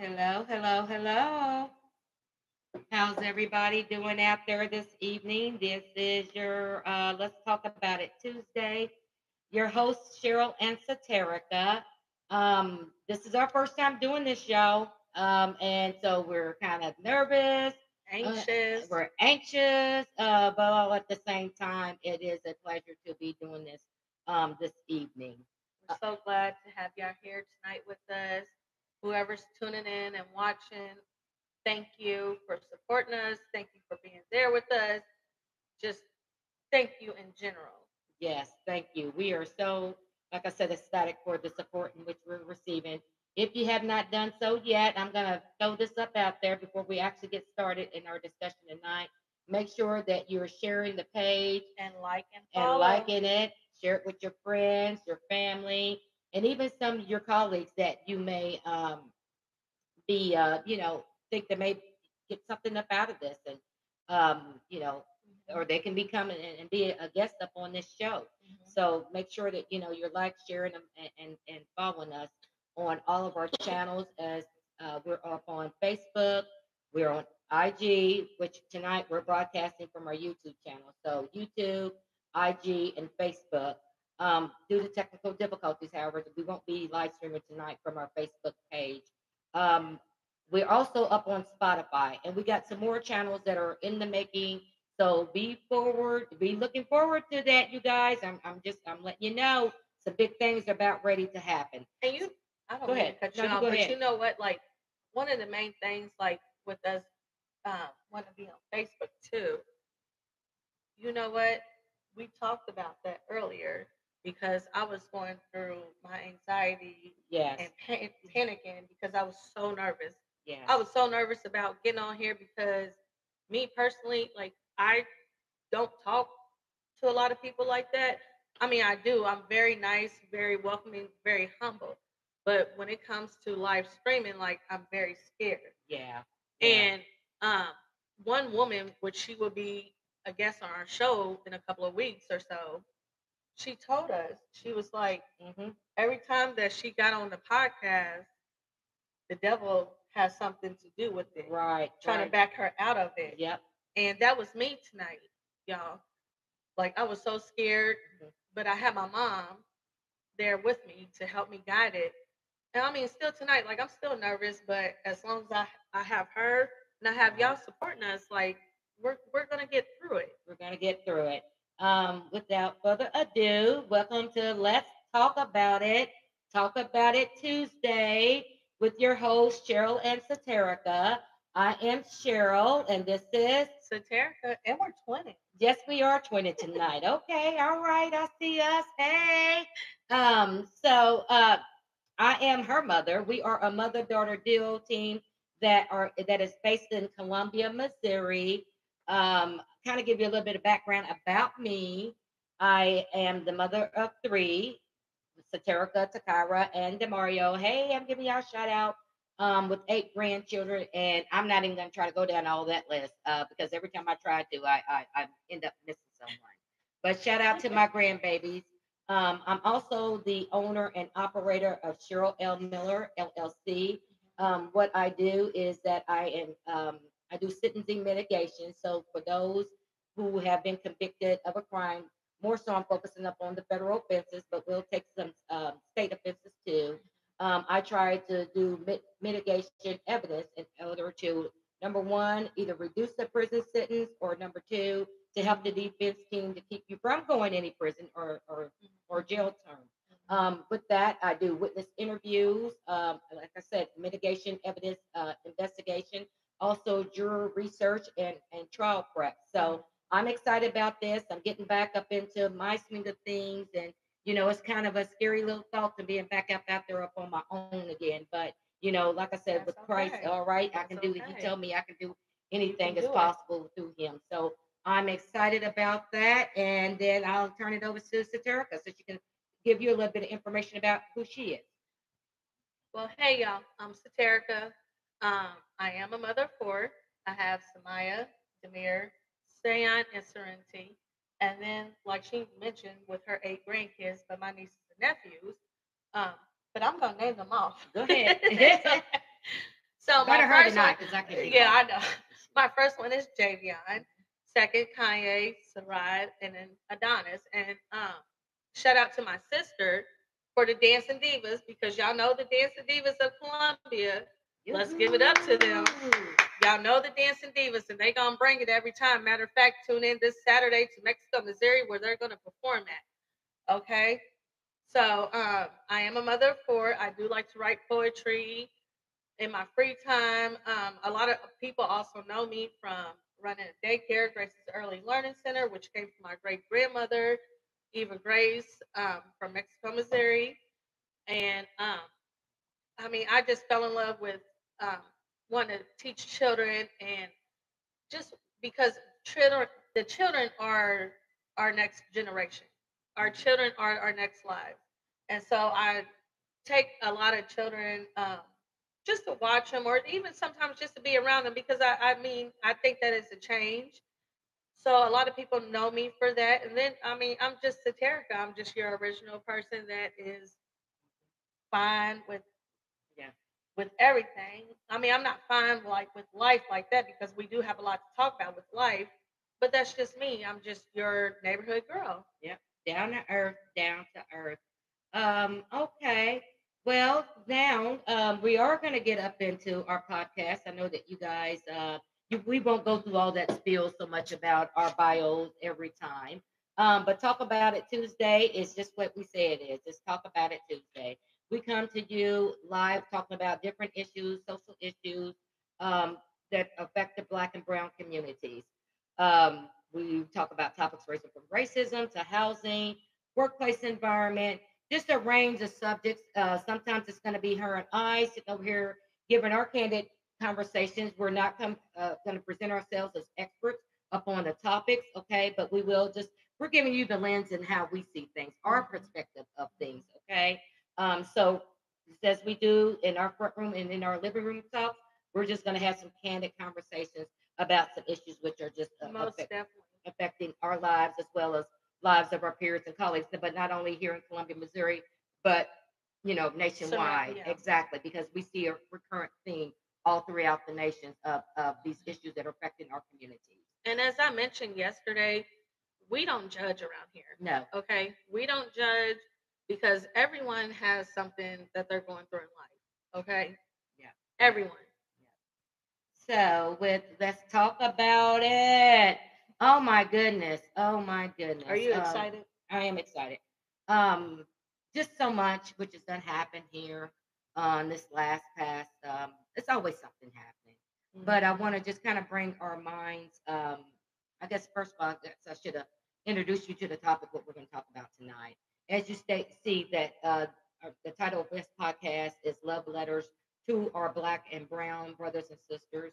Hello, hello, hello. How's everybody doing out there this evening? This is your uh, Let's Talk About It Tuesday. Your host, Cheryl and Saterica. Um, this is our first time doing this show. Um, and so we're kind of nervous, uh, Anxious. we're anxious, uh, but all at the same time, it is a pleasure to be doing this um, this evening. We're so glad to have y'all here tonight with us. Whoever's tuning in and watching, thank you for supporting us. Thank you for being there with us. Just thank you in general. Yes, thank you. We are so, like I said, ecstatic for the support in which we're receiving. If you have not done so yet, I'm going to throw this up out there before we actually get started in our discussion tonight. Make sure that you're sharing the page And like and and liking it. Share it with your friends, your family, and even some of your colleagues that you may um, be, uh, you know, think they may get something up out of this, and um, you know, or they can become and, and be a guest up on this show. Mhm. So make sure that you know you're like, sharing them, and and, and following us on all of our channels. As uh, we're up on Facebook, we're on IG, which tonight we're broadcasting from our YouTube channel. So YouTube, IG, and Facebook. Um, due to technical difficulties, however, we won't be live streaming tonight from our Facebook page. Um, we're also up on Spotify, and we got some more channels that are in the making. So be forward, be looking forward to that, you guys. I'm, I'm just, I'm letting you know some big things are about ready to happen. And you, I don't Go ahead. to cut you you off, but ahead. you know what? Like one of the main things, like with us, um, want to be on Facebook too. You know what? We talked about that earlier because I was going through my anxiety Yes, and pan- panicking because I was so nervous. yes, I was so nervous about getting on here because me personally, like I don't talk to a lot of people like that. I mean, I do. I'm very nice, very welcoming, very humble. But when it comes to live streaming, like I'm very scared. yeah, yeah. And um, one woman, which she will be a guest on our show in a couple of weeks or so, she told us she was like, Mhm. every time that she got on the podcast, the devil has something to do with it, right, trying right. to back her out of it. Yep, And that was me tonight, y'all. Like I was so scared, Mhm. but I had my mom there with me to help me guide it. And I mean, still tonight, like I'm still nervous, but as long as I, I have her and I have y'all supporting us, like we're we're gonna get through it. we're gonna get through it. Um, without further ado, welcome to Let's Talk About It. Talk About It Tuesday with your host Cheryl and Saterica. I am Cheryl, and this is Saterica, and we're 20. Yes, we are twinning tonight. Okay, all right, I see us. Hey. Um, so uh I am her mother. We are a mother-daughter duo team that are that is based in Columbia, Missouri. Um, kind of give you a little bit of background about me. I am the mother of three, Saterica, Takara, and Demario. Hey, I'm giving y'all a shout out um, with eight grandchildren, and I'm not even going to try to go down all that list uh, because every time I try to, I, I I end up missing someone. But shout out to my grandbabies. Um, I'm also the owner and operator of Cheryl L. Miller LLC. Um, what I do is that I am um, I do sentencing mitigation. So for those who have been convicted of a crime, more so I'm focusing up on the federal offenses, but we'll take some um, state offenses too. Um, I try to do mit- mitigation evidence in order to number one, either reduce the prison sentence, or number two, to help the defense team to keep you from going any prison or or, or jail term. Um, with that, I do witness interviews, um, like I said, mitigation evidence uh, investigation, also juror research and, and trial prep. So I'm excited about this. I'm getting back up into my swing of things. And, you know, it's kind of a scary little thought to being back up out there up on my own again. But, you know, like I said, with That's Christ, okay. all right, I can do it. He okay. told me I can do anything do is it. possible through him. So I'm excited about that. And then I'll turn it over to Saterica so she can give you a little bit of information about who she is. Well, hey y'all, I'm Saterica. Um, I am a mother of four. I have Samaya, Demir, Sayan, and Serenity. And then, like she mentioned, with her eight grandkids, but my nieces and nephews. Um, but I'm gonna name them off. Go ahead. So, my Better hurry first one, can. yeah, I know. My first one is Javion. Second, Kanye, Sarai, and then Adonis. And um, shout out to my sister for the Dancing Divas because y'all know the Dancing Divas of Columbia. Let's give it up to them. Y'all know the Dancing Divas, and they gonna bring it every time. Matter of fact, tune in this Saturday to Mexico, Missouri, where they're gonna perform at. Okay. So um, I am a mother of four. I do like to write poetry in my free time. Um, a lot of people also know me from running a daycare, Grace's Early Learning Center, which came from my great grandmother, Eva Grace, um, from Mexico, Missouri. And um, I mean, I just fell in love with wanting to teach children, and just because children, the children are our next generation. Our children are our next lives, and so I take a lot of children um, just to watch them, or even sometimes just to be around them, because I, I mean, I think that is a change. So a lot of people know me for that, and then I mean, I'm just Saterica. I'm just your original person that is fine with. With everything. I mean, I'm not fine like with life like that because we do have a lot to talk about with life. But that's just me. I'm just your neighborhood girl. down to earth, down to earth. Um, okay. Well, now um, we are going to get up into our podcast. I know that you guys, uh, you, we won't go through all that spiel so much about our bios every time. Um, but talk about it Tuesday is just what we say it is. Just talk about it Tuesday. We come to you live talking about different issues, social issues um, that affect the Black and Brown communities. Um, we talk about topics ranging from racism to housing, workplace environment, just a range of subjects. Uh, sometimes it's going to be her and I sitting over here giving our candid conversations. We're not com- uh, going to present ourselves as experts upon the topics, okay? But we will just, we're giving you the lens and how we see things, our perspective of things, okay? Um, so, as we do in our front room and in our living room talks, we're just going to have some candid conversations about some issues which are just uh, affect- affecting our lives as well as lives of our peers and colleagues, but not only here in Columbia, Missouri, but you know, nationwide. yeah. Exactly, because we see a recurrent theme all throughout the nations of, of these issues that are affecting our communities. And as I mentioned yesterday, we don't judge around here. No, Okay. We don't judge because everyone has something that they're going through in life. Okay. Yeah. Everyone. Yeah. So with let's talk about it. Oh my goodness. Oh my goodness. Are you Um, excited? I am excited. Um, just so much which has done happen here on this last past. Um, it's always something happening. But I want to just kind of bring our minds. Um, I guess first of all, I I should have introduced you to the topic what we're going to talk about tonight. As you state, see that uh, the title of this podcast is "Love Letters to Our Black and Brown Brothers and Sisters."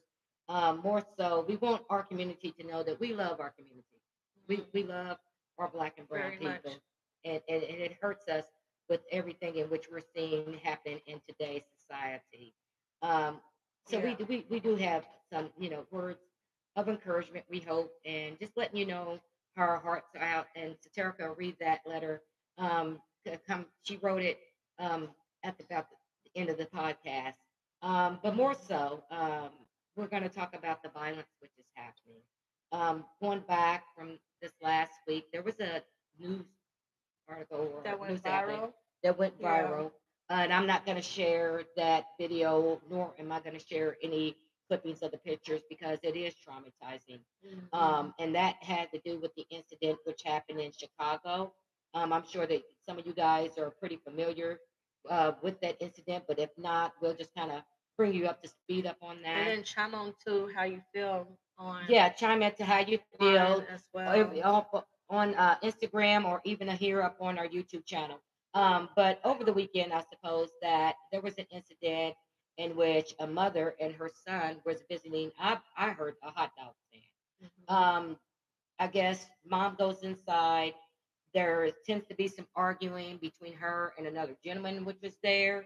Um, more so, we want our community to know that we love our community. We Mhm. we love our black and brown Very much. people, and, and and it hurts us with everything in which we're seeing happen in today's society. Um, so we Yeah. do we, we do have some you know words of encouragement we hope and just letting you know how our hearts are out and Saterica read that letter um come she wrote it um at the, about the end of the podcast um but more so um we're going to talk about the violence which is happening um going back from this last week there was a news article or That went news viral. that went Yeah. viral. Uh, and I'm not going to share that video, nor am I going to share any clippings of the pictures because it is traumatizing. Mhm. Um, and that had to do with the incident which happened in Chicago. Um, I'm sure that some of you guys are pretty familiar uh, with that incident, but if not, we'll just kind of bring you up to speed up on that. and then chime on to how you feel on yeah, chime into how you feel as well. on, on uh, Instagram or even here up on our YouTube channel. Um, but over the weekend, I suppose that there was an incident in which a mother and her son was visiting. I, I heard a hot dog stand. Mhm. Um, I guess mom goes inside. There tends to be some arguing between her and another gentleman, which was there.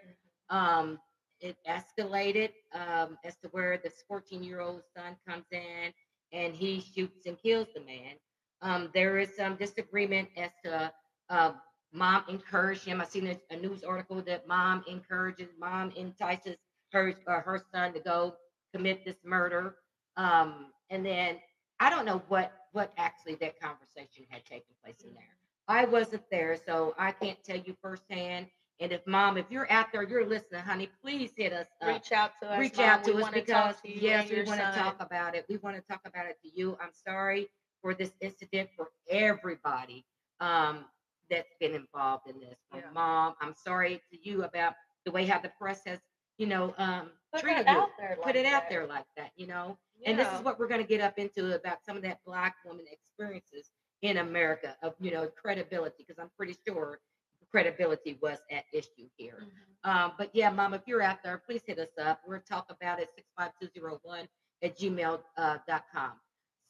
Um, it escalated um, as to where this 14 year old son comes in and he shoots and kills the man. Um, there is some disagreement as to uh, mom encouraged him. I seen a, a news article that mom encourages, mom entices her or her son to go commit this murder. Um, and then I don't know what what actually that conversation had taken place in there. I wasn't there, so I can't tell you firsthand. And if mom, if you're out there, you're listening, honey, please hit us up. Reach out to us. Reach Mom. out to we us because to yes, we want to talk about it. We want to talk about it to you. I'm sorry for this incident for everybody um, that's been involved in this. Yeah. mom, I'm sorry to you about the way how the press has, you know, um, Put treated it you. out there. Put like it out that. there like that, you know. And this is what we're going to get up into about some of that black woman experiences in America of you know credibility because I'm pretty sure credibility was at issue here. Mhm. Um, but yeah, mom, if you're out there, please hit us up. We're talk about it 65201 at gmail uh, dot com.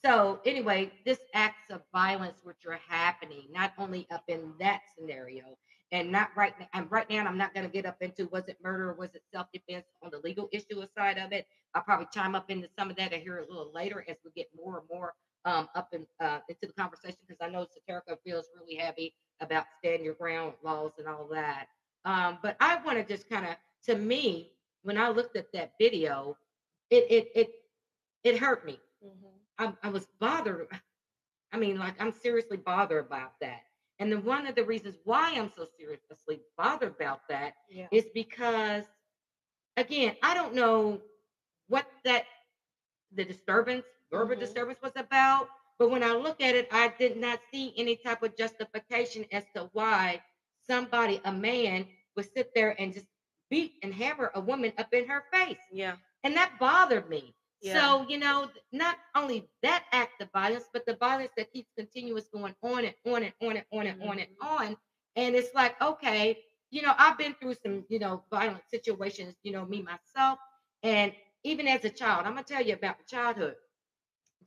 So anyway, this acts of violence which are happening not only up in that scenario and not right now. And right now, I'm not going to get up into was it murder or was it self defense on the legal issue side of it. I'll probably chime up into some of that and hear a little later as we get more and more um, up in, uh, into the conversation because I know Saterica feels really heavy about stand your ground laws and all that. Um, but I want to just kind of, to me, when I looked at that video, it it it it hurt me. Mhm. I, I was bothered. I mean, like I'm seriously bothered about that. And then one of the reasons why I'm so seriously bothered about that Yeah. is because, again, I don't know what that the disturbance, verbal Mhm. disturbance was about. But when I look at it, I did not see any type of justification as to why somebody, a man, would sit there and just beat and hammer a woman up in her face. Yeah. And that bothered me. Yeah. So, you know, not only that act of violence, but the violence that keeps continuous going on and on and on and on and on and on. And it's like, okay, you know, I've been through some, you know, violent situations, you know, me myself. And even as a child, I'm gonna tell you about childhood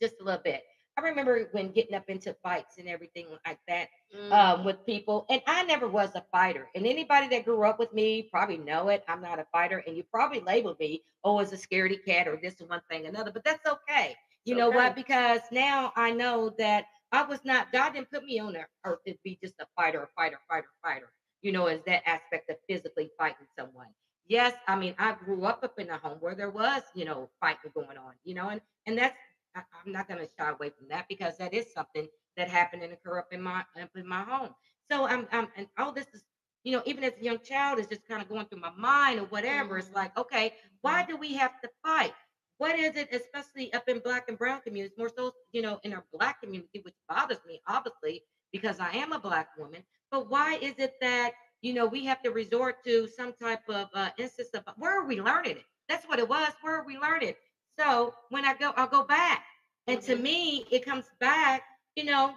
just a little bit. I remember when getting up into fights and everything like that Mm. um, with people. And I never was a fighter. And anybody that grew up with me probably know it. I'm not a fighter. And you probably labeled me, oh, as a scaredy cat or this one thing, another. But that's okay. You It's know what? Because now I know that I was not, God didn't put me on earth to be just a fighter, a fighter, fighter, fighter, you know, as that aspect of physically fighting someone. Yes, I mean, I grew up up in a home where there was, you know, fighting going on, you know, and and that's I, I'm not going to shy away from that because that is something that happened and occur up in my up in my home. So I'm, I'm and all this is, you know, even as a young child is just kind of going through my mind or whatever. It's Mhm. like, okay, why do we have to fight? What is it, especially up in black and brown communities, more so, you know, in our black community, which bothers me, obviously, because I am a black woman. But why is it that, you know, we have to resort to some type of uh, instance of where are we learning it? That's what it was. Where are we learning? So when I go, I'll go back. And to Mhm. me, it comes back, you know,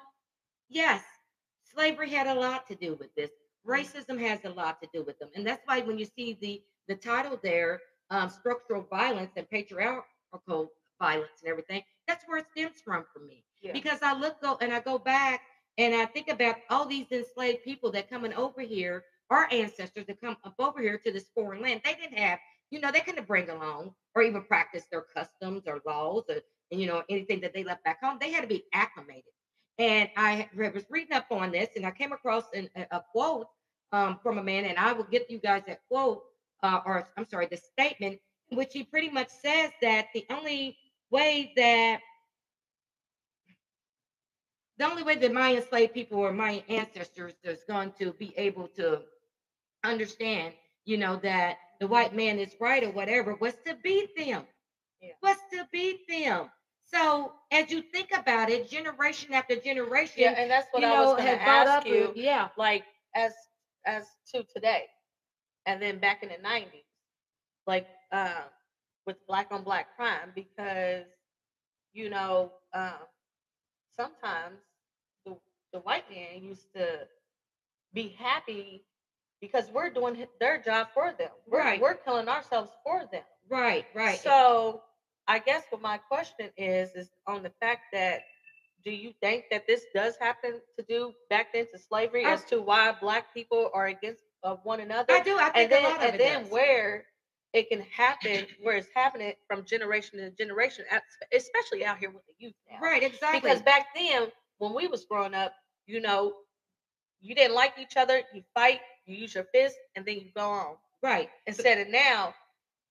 yes, slavery had a lot to do with this. Racism has a lot to do with them. And that's why when you see the the title there, um, structural violence and patriarchal violence and everything, that's where it stems from for me. Yeah. Because I look go and I go back and I think about all these enslaved people that coming over here, our ancestors that come up over here to this foreign land. They didn't have, you know, they couldn't bring along or even practice their customs or laws or you know anything that they left back home. They had to be acclimated. And I was reading up on this, and I came across an, a, quote um, from a man, and I will get you guys that quote, uh, or I'm sorry, the statement, which he pretty much says that the only way that the only way that my enslaved people or my ancestors is going to be able to understand, you know, that the white man is right or whatever was to beat them. Yeah. Was to beat them. So as you think about it, generation after generation, Yeah, and that's what I know, was going to ask up, you. yeah, Like as as to today, and then back in the nineties, like uh, with black on black crime, because you know uh, sometimes the the white man used to be happy because we're doing their job for them. We're, Right. we're killing ourselves for them. right, right. So I guess what my question is is on the fact that do you think that this does happen to do back then to slavery I- as to why black people are against of one another? I do. I think and then a lot of and it then does. where it can happen, where it's happening from generation to generation, especially out here with the youth now. right, exactly. Because back then, when we was growing up, you know, you didn't like each other, you fight, you use your fist, and then you go on right, instead of now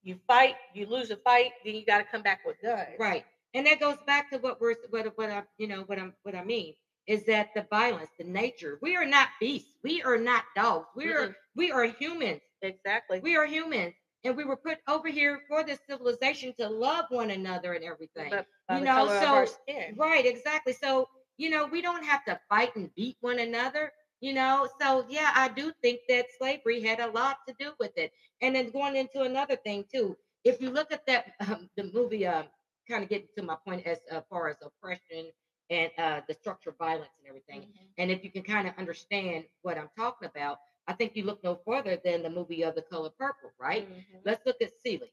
you fight, you lose a fight, then you got to come back with guns. Right. And that goes back to what we're what what I you know what I'm what I mean is that the violence, the nature. We are not beasts. We are not dogs. We are Mm-mm. we are humans. Exactly. We are humans. And we were put over here for this civilization to love one another and everything. But you know, color of our so-. Right, exactly. So, you know, we don't have to fight and beat one another, you know. So, yeah, I do think that slavery had a lot to do with it. And then going into another thing too, if you look at that um, the movie, um, kind of getting to my point as uh, far as oppression and uh, the structure of violence and everything. Mhm. And if you can kind of understand what I'm talking about, I think you look no further than the movie of The Color Purple, right? Mhm. let's look at Celie.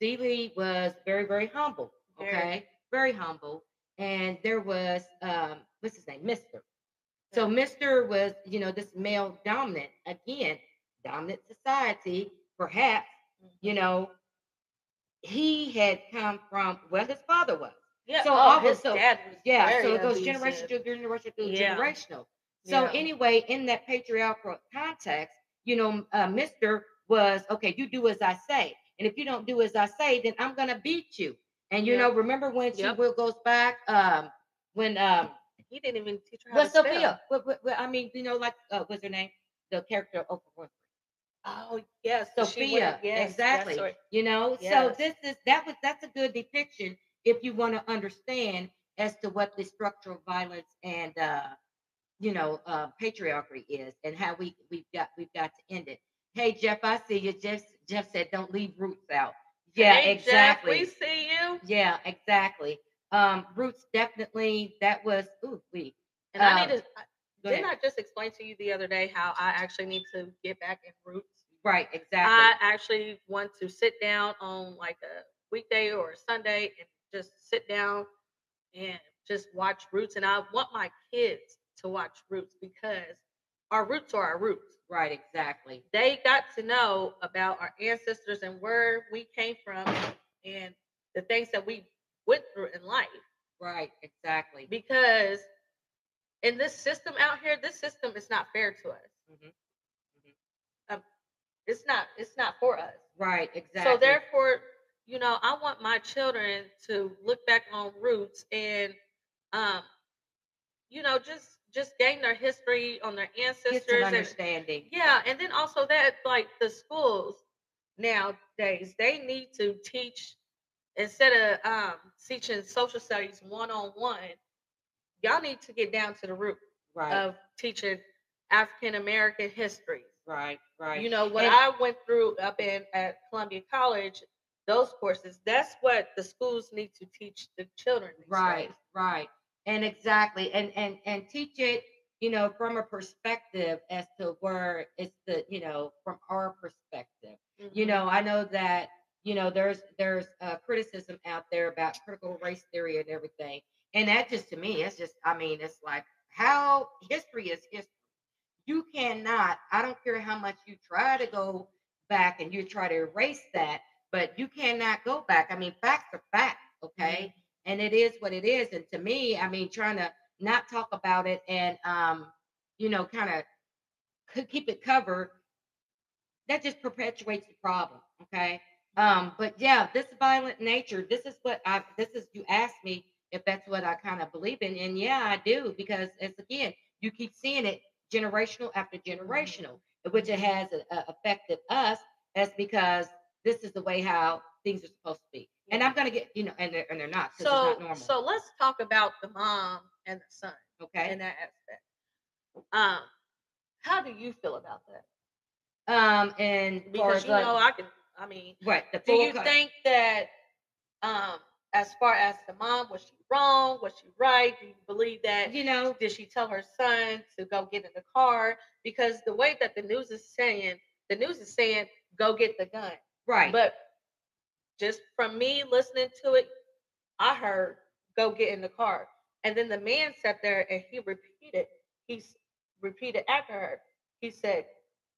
Celie was very, very humble. Very. Okay, very humble. And there was um, what's his name, Mister. So Mister was, you know, this male dominant again, dominant society, perhaps. You know, he had come from well, his father was. Yeah. So oh, all his so- dad was Yeah, so it goes abusive. generation to generation to Yeah. generational. So Yeah. anyway, in that patriarchal context, you know, uh, Mister was okay. You do as I say, and if you don't do as I say, then I'm gonna beat you. And you know, remember when she Yep. will goes back, um, when um, He didn't even teach her how well, to spell. Sofia, what, what- I mean, you know, like uh, what's her name? The character of Oprah Winfrey. Oh yes, Sofia, yes, exactly. right. You know, so this is that was that's a good depiction if you want to understand as to what the structural violence and uh you know uh patriarchy is and how we we've got we've got to end it. Hey Jeff, I see you. Jeff Jeff said don't leave roots out. Yeah, Hey, Jeff, exactly. we see you. Yeah, exactly. Um, roots definitely that was ooh we And I Um, need to. I- Didn't. I just explain to you the other day how I actually need to get back in roots? right, Exactly. I actually want to sit down on like a weekday or a Sunday and just sit down and just watch Roots. And I want my kids to watch Roots because our roots are our roots. right, exactly. They got to know about our ancestors and where we came from and the things that we went through in life. Right, exactly. Because in this system out here, this system is not fair to us. Mhm. It's not. It's not for us. Right, exactly. So therefore, you know, I want my children to look back on roots and um, you know, just just gain their history on their ancestors and understanding. yeah, and then also that like the schools nowadays, they need to teach instead of um teaching social studies one on one, y'all need to get down to the root Right, of teaching African American history. right, right. You know what And- I went through up in at Columbia College, those courses. That's what the schools need to teach the children. right, days. right. And exactly. And and and teach it, you know, from a perspective as to where it's the, you know, from our perspective. You Mhm. know, I know that, you know, there's there's uh, criticism out there about critical race theory and everything. And that just to me, it's just, I mean, it's like how history is history. You cannot, I don't care how much you try to go back and you try to erase that, but you cannot go back. I mean, facts are facts, okay? And it is what it is. And to me, I mean, trying to not talk about it and um, you know, kind of keep it covered, that just perpetuates the problem, okay? Um, but yeah, this violent nature, this is what I this is you asked me if that's what I kind of believe in. And yeah, I do, because it's again, you keep seeing it generational after generational, which it has uh, affected us as because this is the way how things are supposed to be. And I'm gonna get, you know, and they're, and they're not, So not normal. so let's talk about the mom and the son okay. in that aspect. Um, how do you feel about that? um, and Because you like- know, I can. I mean, right, the do you co- think that um, as far as the mom, was she wrong? Was she right? Do you believe that you know, did she tell her son to go get in the car? Because the way that the news is saying, the news is saying, go get the gun. right, But just from me listening to it, I heard, go get in the car. And then the man sat there and he repeated, he repeated after her. He said,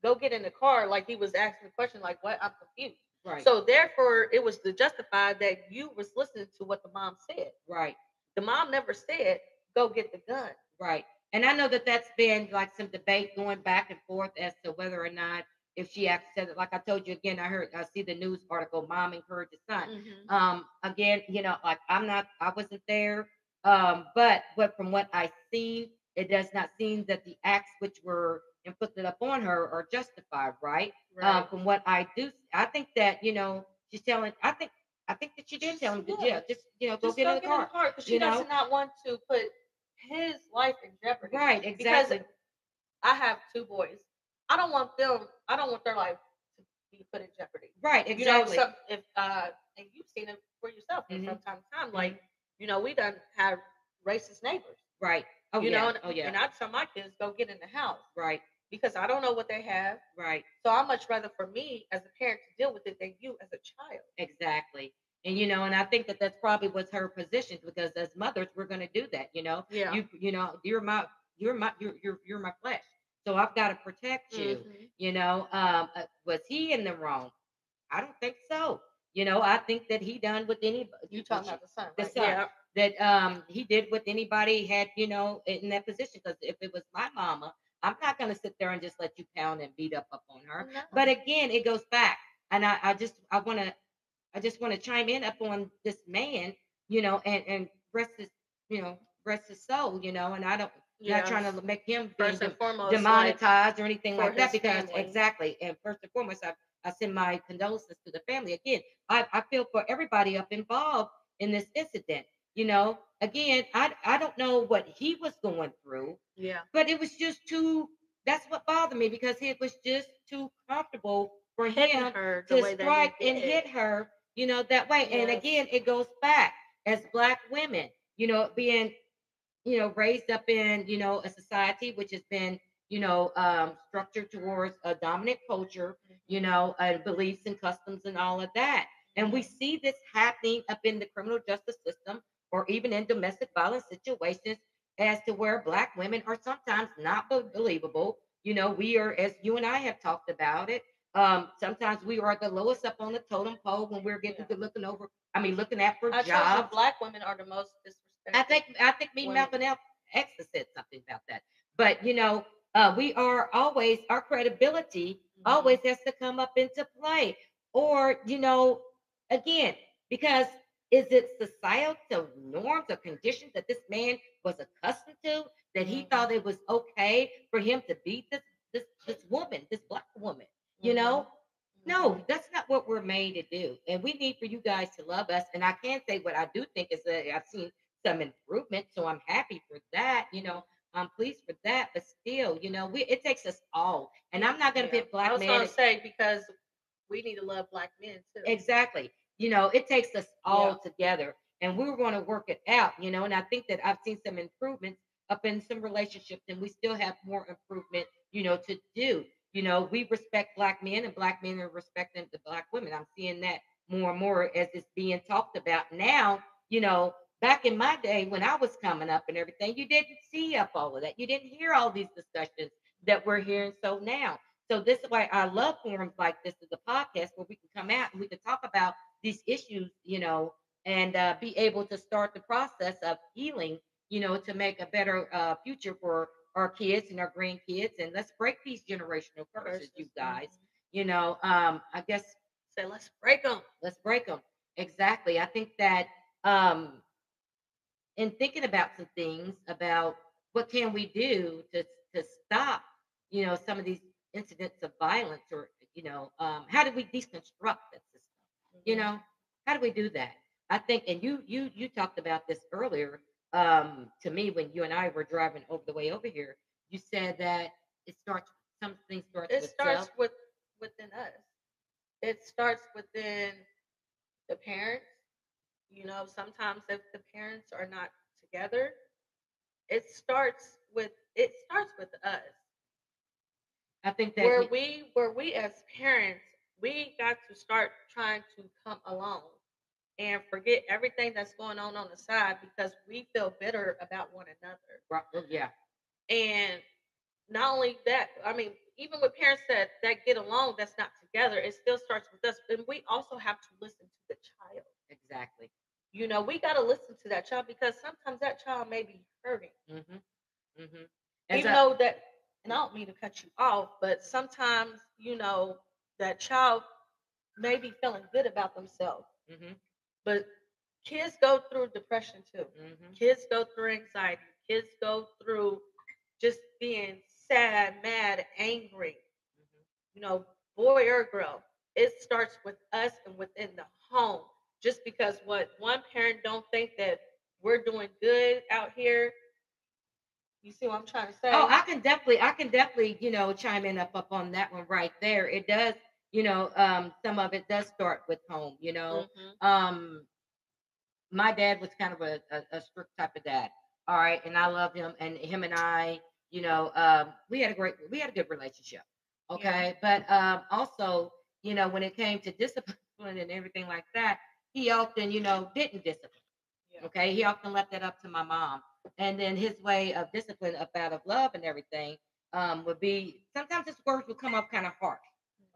go get in the car. Like he was asking the question, like, what? I'm confused. right, So therefore, it was to justify that you was listening to what the mom said. right. The mom never said, go get the gun. Right. And I know that that's been like some debate going back and forth as to whether or not if she actually said it. Like I told you again, I heard I see the news article, mom encouraged son. Mhm. Um, again, you know, like I'm not, I wasn't there. Um, but but from what I see, it does not seem that the acts which were inflicted upon her are justified, right? Um, Right. from what I do, I think that you know she's telling. I think I think that she did tell him to Yeah. just you know go get go in the get car. in the car because she you does not want to put his life in jeopardy. Right, Because exactly. I have two boys. I don't want them. I don't want their life to be put in jeopardy. right, You exactly. know, some, if uh, and you've seen it for yourself Mhm. from time to time. Like, you know, we done have racist neighbors. right. Oh you yeah. know, and, oh yeah. and I tell my kids go get in the house right. Because I don't know what they have. Right. So I much rather for me as a parent to deal with it than you as a child. Exactly. And you know, and I think that that's probably what's her position because as mothers, we're going to do that. You know, Yeah. you you know, you're my you're my you're you're, you're my flesh, so I've got to protect you. Mhm. You know, um, uh, was he in the wrong? I don't think so. You know, I think that he done with any You talking about the son? the right? son. Yeah. that um he did with anybody had, you know, in that position. Because if it was my mama, I'm not gonna sit there and just let you pound and beat up up on her. No. But again, it goes back, and I, I just I want to I just want to chime in up on this man, you know, and and rest his you know rest his soul, you know, and I don't not trying to make him first and foremost, like, demonetized or anything like that because family. exactly and first and foremost I, I send my condolences to the family again I, I feel for everybody up involved in this incident you know again I, I don't know what he was going through yeah, but it was just too that's what bothered me because it was just too comfortable for him her to strike and hit her, you know, that way. And again, it goes back as black women, you know, being, you know, raised up in, you know, a society which has been, you know, um, structured towards a dominant culture, you know, and beliefs and customs and all of that. And we see this happening up in the criminal justice system or even in domestic violence situations as to where black women are sometimes not believable. You know, we are, as you and I have talked about it, um, sometimes we are the lowest up on the totem pole when we're getting Yeah. to looking over, I mean, looking at for I jobs. black women are the most disrespected. I think I think me. Malcolm X said something about that. But you know, uh, we are always our credibility Mhm. always has to come up into play. Or, you know, again, because is it societal norms or conditions that this man was accustomed to that he Mhm. thought it was okay for him to beat this this this woman, this black woman? You know, Mhm. no, that's not what we're made to do. And we need for you guys to love us. And I can say what I do think is that I've seen some improvement. So I'm happy for that. You know, I'm pleased for that. But still, you know, we it takes us all. And I'm not gonna Yeah. pit I was men. gonna say because we need to love black men too. Exactly. You know, it takes us all Yeah. together and we're going to work it out, you know. And I think that I've seen some improvements up in some relationships and we still have more improvement, you know, to do. You know, we respect black men and black men are respecting the black women. I'm seeing that more and more as it's being talked about now. You know, back in my day when I was coming up and everything, you didn't see up all of that. You didn't hear all these discussions that we're hearing so now. So this is why I love forums like this as a podcast where we can come out and we can talk about these issues, you know, and uh, be able to start the process of healing, you know, to make a better uh, future for our kids and our grandkids. And let's break these generational curses, you Versus- guys. You know, um, I guess Say let's break them. let's break them. Exactly. I think that um, in thinking about some things about what can we do to to stop, you know, some of these incidents of violence, or you know, um, how do we deconstruct that system? You know, how do we do that? I think, and you you you talked about this earlier um, to me when you and I were driving over the way over here. You said that it starts. Some things starts it with starts self. with within us. It starts within the parents. You know, sometimes if the parents are not together, it starts with it starts with us. I think that Where we- we where we as parents, we got to start trying to come along and forget everything that's going on on the side because we feel bitter about one another. Right, oh, yeah, And not only that, I mean, even with parents that that get along, that's not together, it still starts with us. And we also have to listen to the child. exactly. You know, we got to listen to that child because sometimes that child may be hurting, Mm-hmm. Mm-hmm. even though that and I don't mean to cut you off, but sometimes, you know, that child may be feeling good about themselves, Mhm. but kids go through depression too. Mhm. Kids go through anxiety. Kids go through just being sad, mad, angry. Mhm. You know, boy or girl, it starts with us and within the home. Just because what one parent don't think that we're doing good out here. You see what I'm trying to say? Oh, I can definitely, I can definitely, you know, chime in up up on that one right there. It does, you know, um, some of it does start with home. You know, Mhm. um, my dad was kind of a, a, a strict type of dad. All right, and I love him, and him and I, you know, um, we had a great, we had a good relationship. Okay, but um, also, you know, when it came to discipline and everything like that, he often, you know, didn't discipline. Yeah. Okay, he often left that up to my mom, and then his way of discipline, up out of love and everything, um, would be sometimes his words would come up kind of harsh.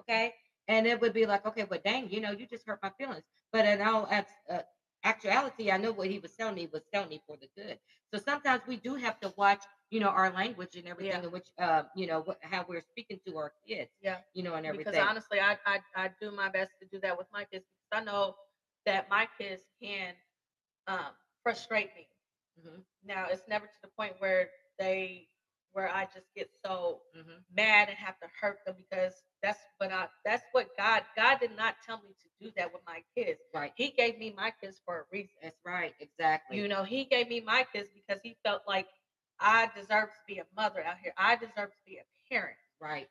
Okay, and it would be like, okay, well, dang, you know, you just hurt my feelings. But in all uh, actuality, I know what he was telling me was telling me for the good. So sometimes we do have to watch, you know, our language and everything, Yeah. in which, uh, you know, what, how we're speaking to our kids, Yeah. you know, and everything. Because honestly, I, I I do my best to do that with my kids because I know that my kids can um, frustrate me. Mhm, Now it's never to the point where they where I just get so mhm. mad and have to hurt them because that's what I that's what God God did not tell me to do that with my kids. Right. He gave me my kids for a reason. That's right. Exactly. You know, he gave me my kids because he felt like I deserve to be a mother out here. I deserve to be a parent. right.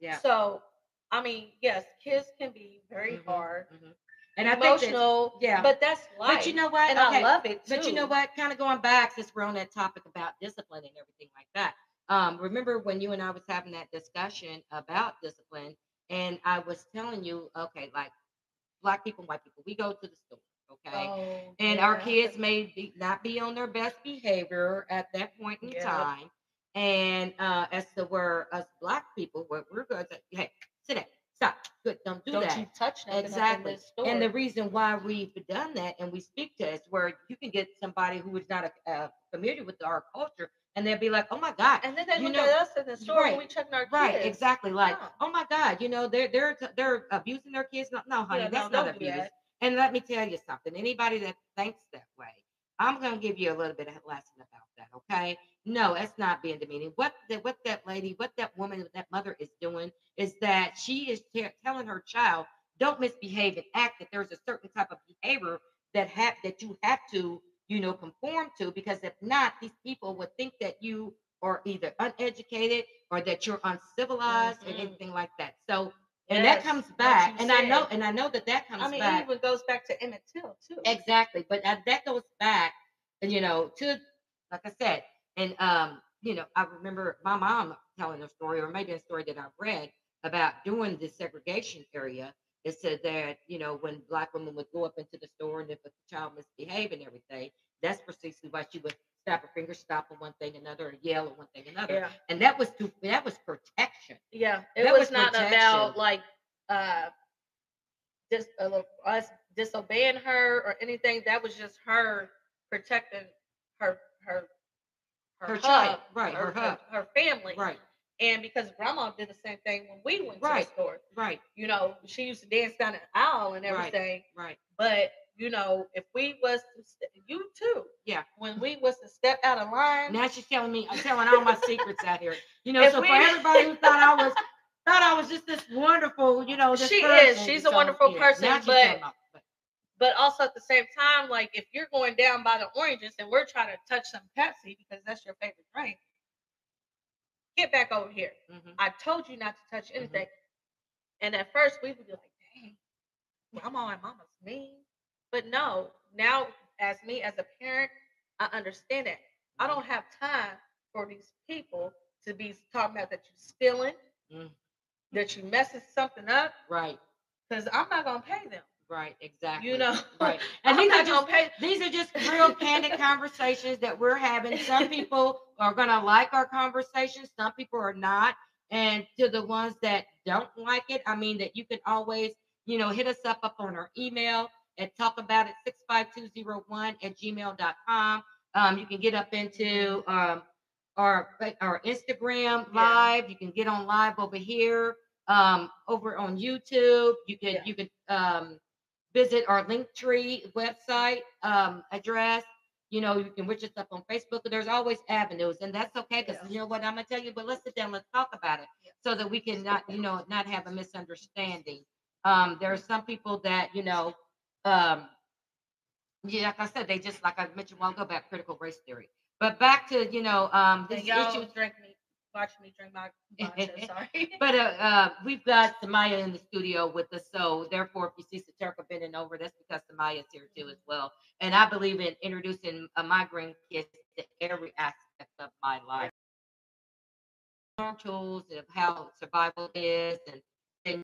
Yeah. So, I mean, yes, kids can be very Mhm, hard, mhm. And I think that, emotional. yeah. but that's life. but you know what? and Okay, I love it too. But you know what? Kind of going back since we're on that topic about discipline and everything like that. Um, remember when you and I was having that discussion about discipline, and I was telling you, okay, like black people, white people, we go to the store, okay, Oh, and our kids may be, not be on their best behavior at that point in Yep. time, and uh, as to where us black people, what we're going to, hey, sit down, stop, good, don't do Don't that. you touch nothing Exactly. In this store. And the reason why we've done that and we speak to is where you can get somebody who is not a, uh, familiar with our culture and they'll be like, oh my God. And then they look know- at us in the store right, when we checking our kids. Right, exactly. Like, Yeah. oh my God, you know, they're they're they're abusing their kids. No, no, honey, Yeah, that's no, not abuse. that. And let me tell you something. Anybody that thinks that way, I'm gonna give you a little bit of a lesson about that. Okay? No, that's not being demeaning. What that what that lady, what that woman, that mother is doing is that she is te- telling her child, don't misbehave and act that there's a certain type of behavior that have that you have to, you know, conform to because if not, these people would think that you are either uneducated or that you're uncivilized and Mhm. anything like that. So and that comes back, and I know, and I know that that comes back. I mean, back it even goes back to Emmett Till too. exactly, but that goes back, and you know, to like I said, and um, you know, I remember my mom telling a story, or maybe a story that I've read about doing the segregation area. It said that you know when black women would go up into the store and if a child misbehaved and everything, that's precisely why she would snap her finger, stop on one thing another, or yell at one thing another, Yeah, and that was to that was protection. yeah. It was, was not protection. about like uh, dis- uh, us disobeying her or anything. That was just her protecting her her Her hub, child, right, her hub. her family, Right, And because grandma did the same thing when we went to the store. right, You know, she used to dance down the aisle and everything. right. right. But you know, if we was to st- you too, Yeah. when we was to step out of line, Now she's telling me, I'm telling all my secrets out here. You know, If so we- for everybody who thought I was thought I was just this wonderful, you know, this She is. person, She's a wonderful yeah, person, but- but- but also at the same time, like if you're going down by the oranges and we're trying to touch some Pepsi because that's your favorite drink, get back over here. mhm, I told you not to touch Mhm. anything. And at first we would be like, dang, grandma and mama's mean. But no, now as me as a parent, I understand it. I don't have time for these people to be talking about that you're stealing, Mm. that you messing something up, right, because I'm not gonna pay them. Right, exactly. You know, right. and these are just pay. these are just real candid conversations that we're having. Some people are gonna like our conversations, some people are not. And to the ones that don't like it, I mean that you can always, you know, hit us up up on our email at talk about it 65201 at gmail.com. Um, you can get up into um our our Instagram Yeah. live. You can get on live over here. Um, over on YouTube, you could Yeah. you could um visit our Linktree website um address. You know, you can reach us up on Facebook. There's always avenues, and that's okay because Yeah. you know what I'm gonna tell you. But let's sit down, let's talk about it, Yeah. so that we can not, you know, not have a misunderstanding. Um, there are some people that you know, um, yeah, like I said, they just like I mentioned a while ago about critical race theory. But back to you know, um, this issue. drink me, watch me drink my matcha. Sorry. But uh, uh, we've got Samaya in the studio with us, so therefore, if you see Saterka bending over, that's because Samaya's here too as well. And I believe in introducing a migrant kids to every aspect of my life, tools of how survival is, and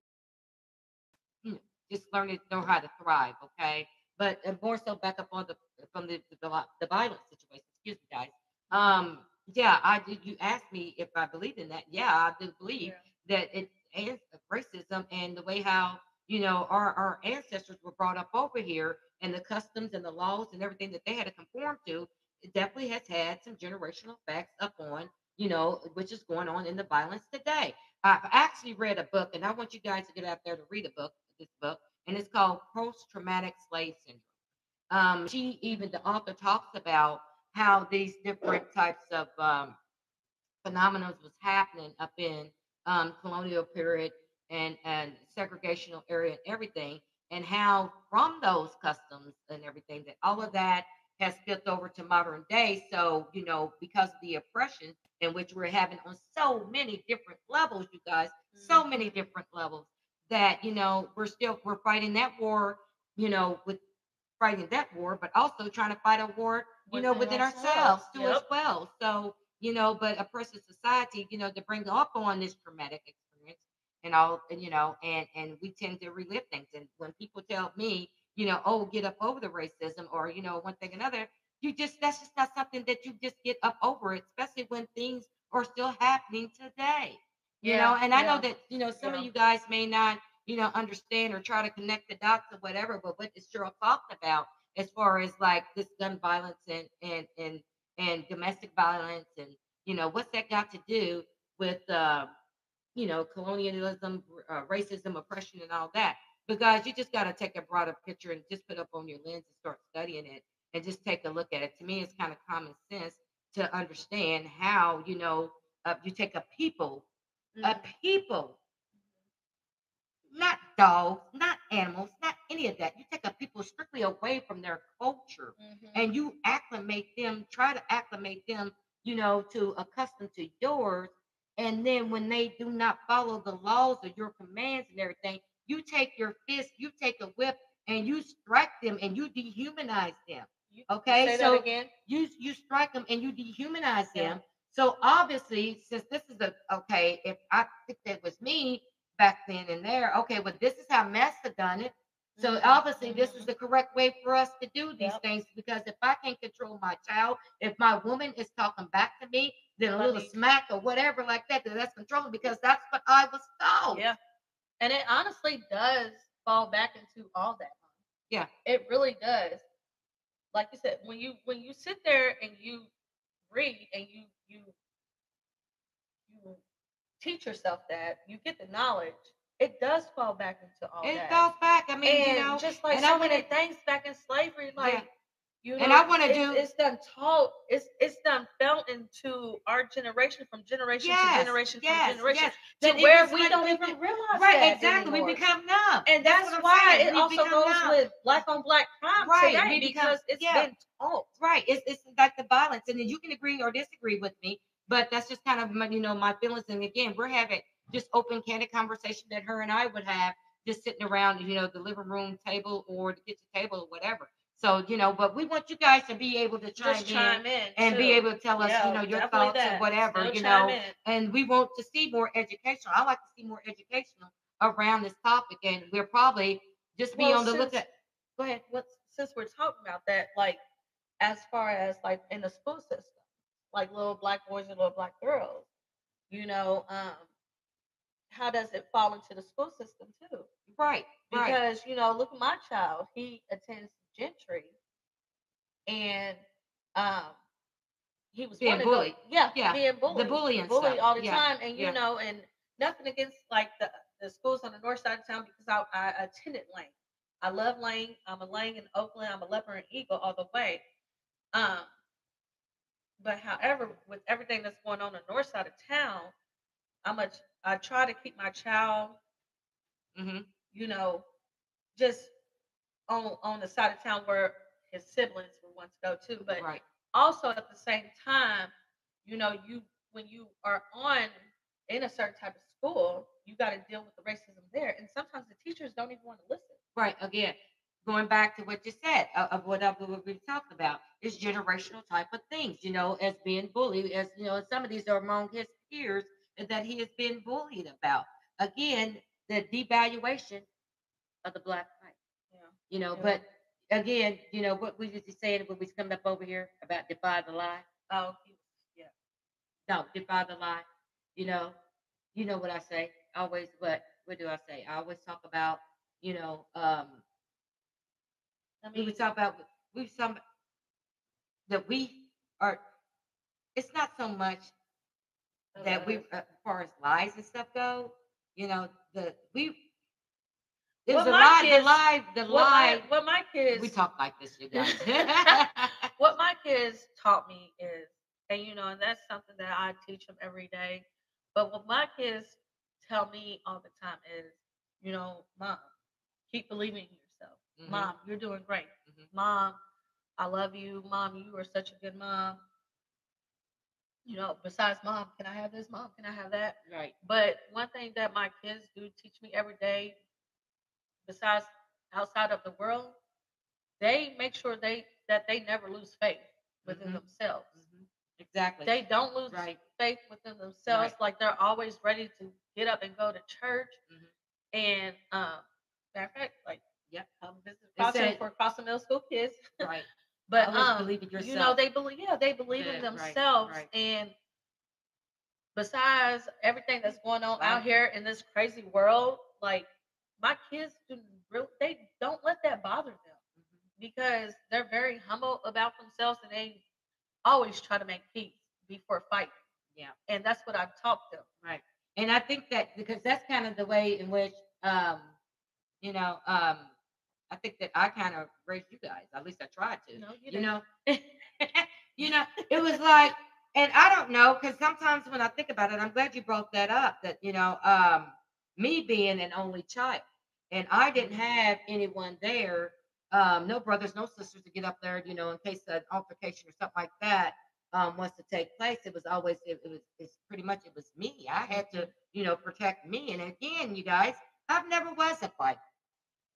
you know, just learning to know how to thrive. Okay, but more so back up on the from the the, the violence situation. Excuse me, guys. Um, yeah, I did. You asked me if I believe in that. Yeah, I do believe Yeah. that it is racism and the way how you know our our ancestors were brought up over here and the customs and the laws and everything that they had to conform to it definitely has had some generational effects upon you know which is going on in the violence today i've actually read a book and i want you guys to get out there to read a book this book and it's called post-traumatic slave syndrome um, she even the author talks about how these different types of um, phenomena was happening up in um, colonial period and and segregational area and everything, and how from those customs and everything that all of that has spilled over to modern day. So you know, because of the oppression in which we're having on so many different levels, you guys, so many Mm-hmm. different levels that you know we're still we're fighting that war, you know, with fighting that war, but also trying to fight a war, you know, Within within ourselves. ourselves too as well. So you know, but oppressive society, you know, to bring up on this traumatic experience and all, and you know, and and we tend to relive things. And when people tell me, you know, oh, get up over the racism, or you know, one thing another, you just that's just not something that you just get up over, especially when things are still happening today. You know, Yeah, and I know that you know some of you guys may not, you know, understand or try to connect the dots or whatever, but what is Cheryl talked about as far as like this gun violence and and and and domestic violence and you know what's that got to do with uh, you know colonialism, uh, racism, oppression, and all that. But guys, you just got to take a broader picture and just put up on your lens and start studying it and just take a look at it. To me, it's kind of common sense to understand how you know uh, you take a people, a Mhm. people dogs, not animals, not any of that. You take a people strictly away from their culture Mhm. and you acclimate them, try to acclimate them, you know, to accustom to yours. And then when they do not follow the laws or your commands and everything, you take your fist, you take a whip, and you strike them and you dehumanize them. Okay, Say so that again. you you strike them and you dehumanize Yeah. them. So obviously, since this is a okay, if I think that was me back then and there, okay, but this is how Master done it. So Mhm, obviously, this is the correct way for us to do these Yep. things because if I can't control my child, if my woman is talking back to me, then a little me- smack or whatever like that, then that's controlling because that's what I was told. Yeah. And it honestly does fall back into all that. Yeah. It really does. Like you said, when you when you sit there and you read and you you teach yourself that, you get the knowledge, it does fall back into all that. It falls back. I mean, and you know, just like and I so wanna- many things back in slavery, like you know, And I wanna it's, do- it's done taught, it's it's done felt into our generation from generation yes, to generation yes, from generation yes. to it where we like don't we even realize right, exactly. anymore. We become numb, and that's, what I'm why saying. it We also goes numb. with black on black crime Right, today we become- because it's yeah. been taught. right. It's it's like the violence, and then you can agree or disagree with me, but that's just kind of my, you know my feelings. And again, we're having just open, candid conversation that her and I would have just sitting around, you know, the living room table or the kitchen table or whatever. So you know, but we want you guys to be able to chime Just in chime in and be able to tell us, Yeah, you know, your thoughts that. and whatever, Still you know. in. And we want to see more educational. I like to see more educational around this topic, and we're probably just be Well, on the lookout. Go ahead. What since we're talking about that, like as far as like in the school system, like little black boys and little black girls, you know, um, how does it fall into the school system too? Right, right. because you know look at my child he attends Gentry and um he was Being one of those- bullied. yeah, Yeah, being bullied, The bullying bullied all the Yeah, time, and you yeah. know, and nothing against like the the schools on the north side of town because I, I attended Lane. I love Lane. I'm a Lane in Oakland. I'm a Leopard and Eagle all the way. Um, but however, with everything that's going on on the north side of town, I'm a I try to keep my child, hmm you know, just on on the side of town where his siblings would want to go to. But Right. also at the same time, you know, you when you are on in a certain type of school, you got to deal with the racism there, and sometimes the teachers don't even want to listen. Right. Again, going back to what you said uh, of what, we talked about is generational type of things. You know, as being bullied, as you know, some of these are among his peers that he has been bullied about. Again, the devaluation of the black fight. Yeah. You know, Yeah. but again, you know what we used to say when we was coming up over here about defy the lie. Oh, yeah. No, defy the lie. You know, you know what I say. Always what what do I say? I always talk about, you know, um I we mean, would talk about we some that we are it's not so much that we uh, uh, as far as lies and stuff go, you know, the we it was Well, a my lie, the kids- lie, the what my, lie. what my kids We talk like this, you guys. what my kids taught me is, and you know, and that's something that I teach them every day. But what my kids tell me all the time is, you know, mom, keep believing in Mhm. Mom, you're doing great. Mhm. Mom, I love you. Mom, you are such a good mom. You know, besides mom, can I have this? Mom, can I have that? right. But one thing that my kids do teach me every day, besides outside of the world, they make sure they that they never lose faith within Mhm. themselves. Mhm. Exactly. They don't lose Right. faith within themselves. Right. Like they're always ready to get up and go to church. Mhm. And um, matter of fact, like Yep. They Crossing said- for Crossing Middle School kids. right. But um, believe in yourself. you know, they believe. Yeah, they believe in Yeah, right, themselves. right. And besides everything that's going on out here in this crazy world, like my kids do real, they don't let that bother them Mhm. because they're very humble about themselves and they always try to make peace before fighting. Yeah. And that's what I've taught them. Right. And I think that because that's kind of the way in which um, you know, um, I think that I kind of raised you guys. At least I tried to. You know, You didn't- know, you know, it was like, and I don't know, because sometimes when I think about it, I'm glad you brought that up. That you know, um, me being an only child, and I didn't have anyone there, um, no brothers, no sisters to get up there, you know, in case an altercation or something like that um, was to take place. It was always, it, it was, it's pretty much, it was me. I had to, you know, protect me. And again, you guys, I've never was a fighter,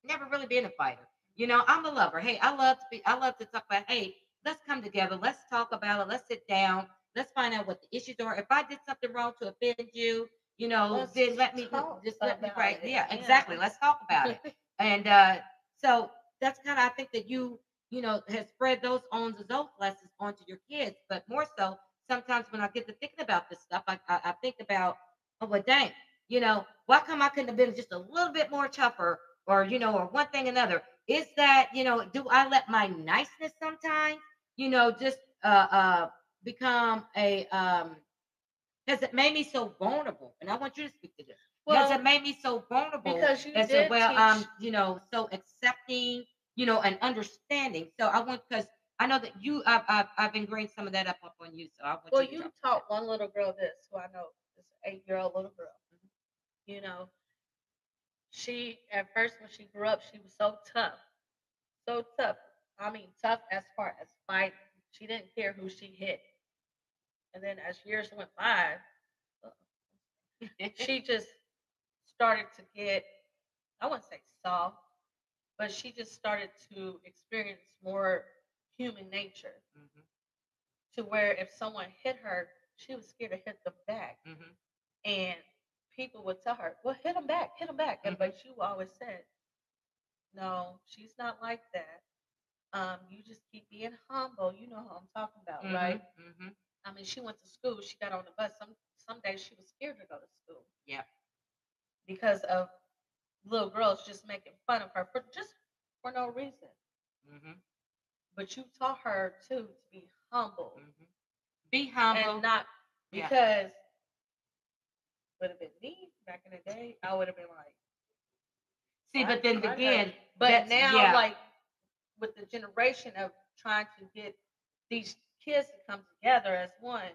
never really been a fighter. You know, I'm a lover. Hey, I love to be, I love to talk about, hey, let's come together. Let's talk about it. Let's sit down. Let's find out what the issues are. If I did something wrong to offend you, you know, Let's then let me just let me right. Yeah, Yeah. exactly. Let's talk about it. And uh, so that's kind of I think that you you know has spread those owns those lessons onto your kids. But more so, sometimes when I get to thinking about this stuff, I I, I think about oh well, dang, you know, why come I couldn't have been just a little bit more tougher, or you know, or one thing another? Is that you know, do I let my niceness sometimes, you know, just uh uh become a um has it made me so vulnerable? And I want you to speak to this. Well, it made me so vulnerable? because you did well teach, um you know so accepting you know and understanding so i want because i know that you I've, I've i've ingrained some of that up, up on you so i want well, you, to you taught one little girl this, who I know is an eight year old little girl. You know, she at first when she grew up, she was so tough, so tough. I mean, tough as far as fighting. She didn't care who she hit. And then as years went by, she just started to get, I wouldn't say soft, but she just started to experience more human nature Mhm, to where if someone hit her, she was scared to hit them back. mhm, And people would tell her, well, hit them back, hit them back. And but you always said, no, she's not like that. Um, you just keep being humble. You know who I'm talking about, right? mhm, mhm. I mean, she went to school. She got on the bus. Some some days she was scared to go to school. Yeah. Because of little girls just making fun of her for just for no reason. Mm-hmm. But you taught her too to be humble mhm. Be humble. and not Yeah. Would have been me back in the day. I would have been like, See, but then I know. again, but now yeah. like with the generation of trying to get these kids to come together as one,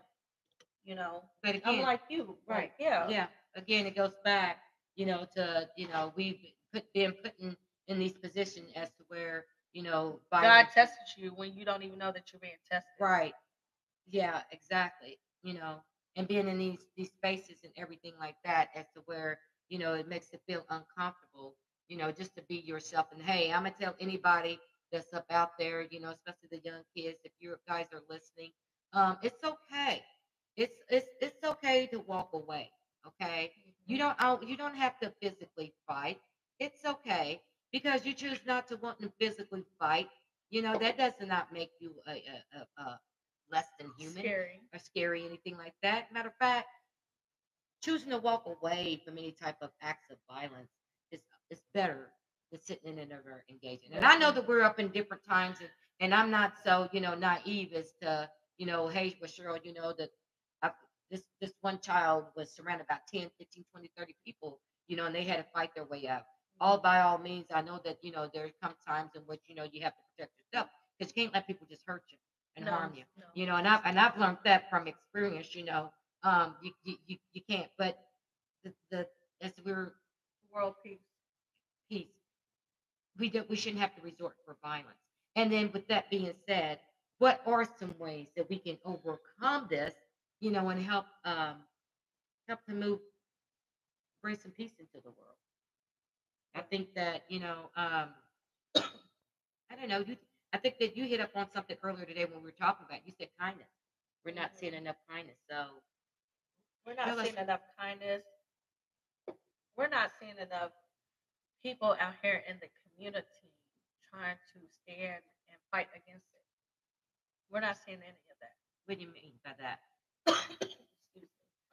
you know, but again, I'm like you, right? Yeah, yeah. Again, it goes back, you know, to you know we've put been put in these positions as to where you know God violence- tested you when you don't even know that you're being tested. Right. Yeah, exactly. You know, and being in these these spaces and everything like that as to where, you know, it makes it feel uncomfortable, you know, just to be yourself. And hey, I'm gonna tell anybody that's up out there, you know, especially the young kids, if you guys are listening, um, it's okay. It's it's it's okay to walk away. Okay. You don't out- you don't have to physically fight. It's okay because you choose not to want to physically fight. You know that does not make you a, a, a less than human Scary. or scary, anything like that. Matter of fact, choosing to walk away from any type of acts of violence is is better than sitting in and engaging. And I know that we're up in different times, and, and I'm not so you know naive as to you know, hey, well, Cheryl, you know that I, this this one child was surrounded by 10, 15, 20, 30 people, you know, and they had to fight their way out. All mm-hmm. by all means, I know that you know there come times in which you know you have to protect yourself because you can't let people just hurt you and No, harm you no. you know, and I've and I've learned that from experience, you know. Um, you you you, can't, but the, the as we're world peace. peace, we don't we shouldn't have to resort for violence. And then with that being said, what are some ways that we can overcome this, you know, and help um help to move bring some peace into the world? I think that, you know, um I don't know, you I think that you hit up on something earlier today when we were talking about. You said kindness. We're not seeing enough kindness. So We're not Tell us- seeing enough kindness. We're not seeing enough people out here in the community trying to stand and fight against it. We're not seeing any of that. what do you mean by that?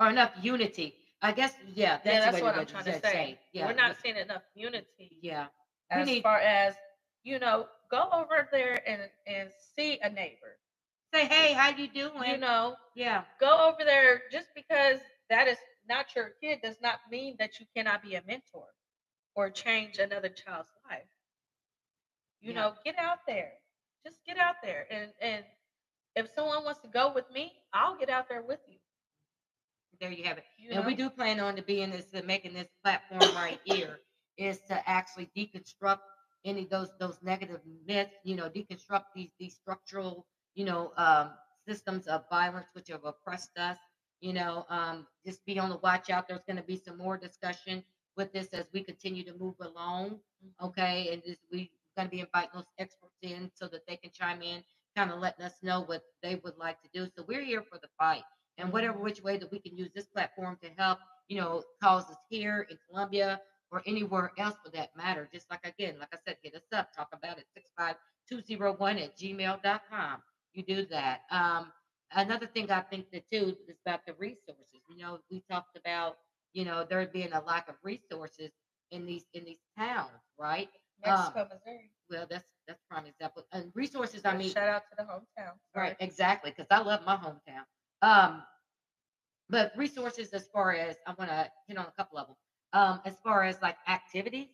Or enough unity. I guess yeah, that's, yeah, that's what I'm trying to say- say. Yeah, We're not seeing enough unity yeah. As need- far as you know, go over there and and see a neighbor. Say, hey, how you doing? You know, yeah, go over there just because that is not your kid does not mean that you cannot be a mentor or change another child's life. You Yeah. know, get out there. Just get out there. And and if someone wants to go with me, I'll get out there with you. there you have it. You and we do plan on to be in this, making this platform right here is to actually deconstruct any of those those negative myths. You know, deconstruct these these structural, you know, um, systems of violence which have oppressed us. You know, um, just be on the watch out. There's going to be some more discussion with this as we continue to move along. okay? And this, we going to be inviting those experts in so that they can chime in, kind of letting us know what they would like to do. So we're here for the fight, and whatever which way that we can use this platform to help, you know, causes here in Columbia or anywhere else for that matter. Just like again, like I said, hit us up, talk about it, six five two zero one at gmail.com. You do that. Um, another thing I think that too is about the resources. You know, we talked about, you know, there being a lack of resources in these in these towns, right? Mexico, Missouri. Well, that's that's prime example. And resources, I mean, shout out to the hometown. right, exactly, because I love my hometown. Um, but resources as far as I want to hit on a couple of them. Um, as far as like activities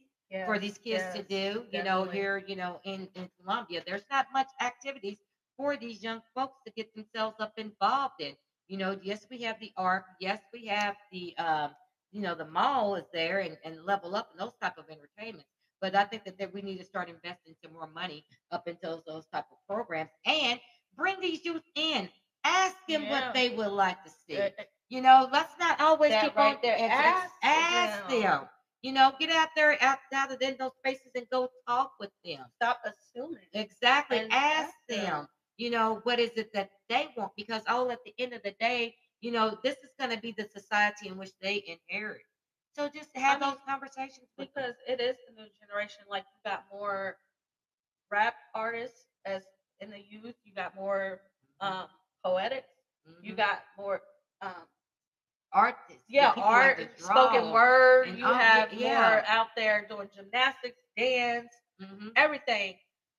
for these kids to yes, do, you know, here, you know, in in Columbia, there's not much activities for these young folks to get themselves up involved in. You know, yes, we have the arc, yes, we have the um, you know, the mall is there and, and level up and those type of entertainments. But I think that, that we need to start investing some more money up into those, those type of programs and bring these youth in. Ask them Yeah. what they would like to see. You know, let's not always That keep right on there. Ask ask them. them. You know, get out there, out, out of those spaces and go talk with them. Stop assuming. Exactly. And ask ask them. them. You know, what is it that they want? Because all at the end of the day, you know, this is going to be the society in which they inherit. So just have mean, those conversations because it is the new generation. Like you got more rap artists as in the youth. You got more um, poetics. You Mhm. got more um, the yeah art, spoken word. You all have yeah. more out there doing gymnastics, dance, Mhm. everything.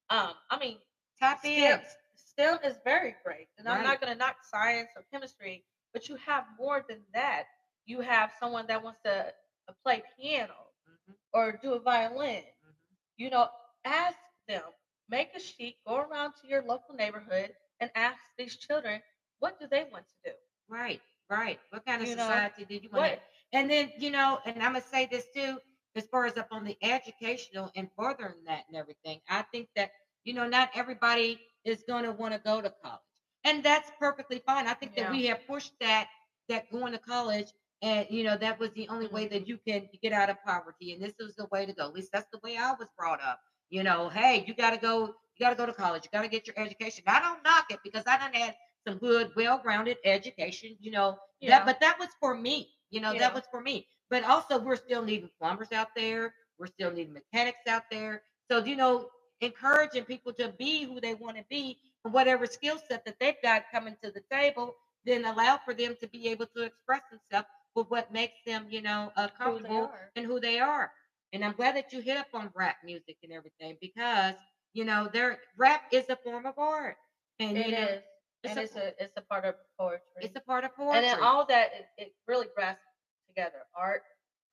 Um, I mean, Tap in. skip STEM is very great, and I'm not going to knock science or chemistry, but you have more than that. You have someone that wants to uh, play piano Mhm, or do a violin. mhm. You know, ask them. Make a sheet. Go around to your local neighborhood and ask these children what do they want to do. Right, right. What kind of You know, society do you want? And then, you know, and I'm gonna say this too, as far as up on the educational and furthering that and everything. I think that, you know, not everybody is gonna want to go to college. And that's perfectly fine. I think that we have pushed that that going to college and you know that was the only way mm-hmm. that you can get out of poverty. And this was the way to go. At least that's the way I was brought up. You know, hey, you gotta go, you gotta go to college, you gotta get your education. I don't knock it because I done had some good, well-grounded education, you know, Yeah. that, but that was for me. You know, Yeah. that was for me. But also, we're still needing plumbers out there. We're still needing mechanics out there. So, you know, encouraging people to be who they want to be and whatever skill set that they've got coming to the table, then allow for them to be able to express themselves with what makes them, you know, uh, comfortable are. and who they are. And I'm glad that you hit up on rap music and everything because, you know, there rap is a form of art. And It you know, is, it's and a- it's a it's a part of poetry. it's a part of poetry. and then all that it, it really grasps together: art,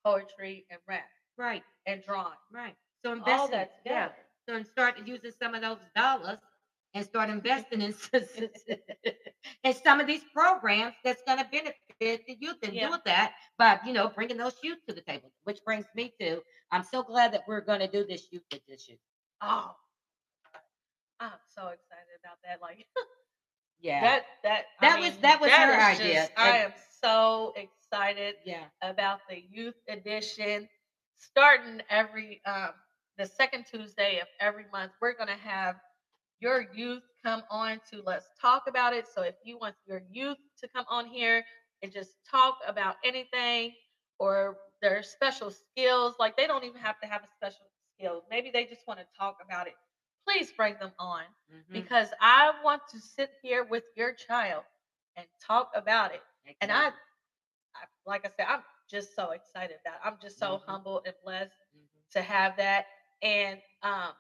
poetry, and rap, right, and drawing. right. So invest All that yeah. So and start using some of those dollars and start investing in in some of these programs that's going to benefit the youth and Yeah. do that by you know bringing those youth to the table. Which brings me to I'm so glad that we're going to do this youth edition. Oh, I'm so excited about that. Like Yeah, that that I That was- mean, that was her idea. just- I am so excited yeah, about the youth edition starting every um the second Tuesday of every month. We're gonna have your youth come on to let's talk about it. So if you want your youth to come on here and just talk about anything or their special skills, like they don't even have to have a special skill. Maybe they just want to talk about it. Please bring them on mhm, because I want to sit here with your child and talk about it. And I, I like I said, I'm just so excited about. It. I'm just so Mhm. humble and blessed mhm. to have that. And um,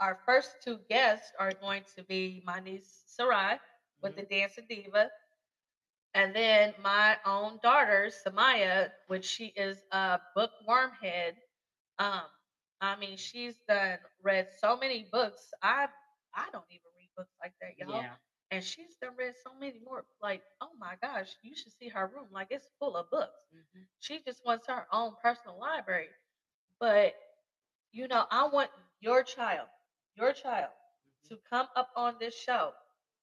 our first two guests are going to be my niece Sarai with the Dancing Diva, and then my own daughter Samaya, which she is a bookworm head. Um, I mean, she's done read so many books. I I don't even read books like that, y'all. yeah, And she's done read so many more. Like, oh my gosh, you should see her room. Like it's full of books. mhm. She just wants her own personal library. But you know, I want your child, your child, to come up on this show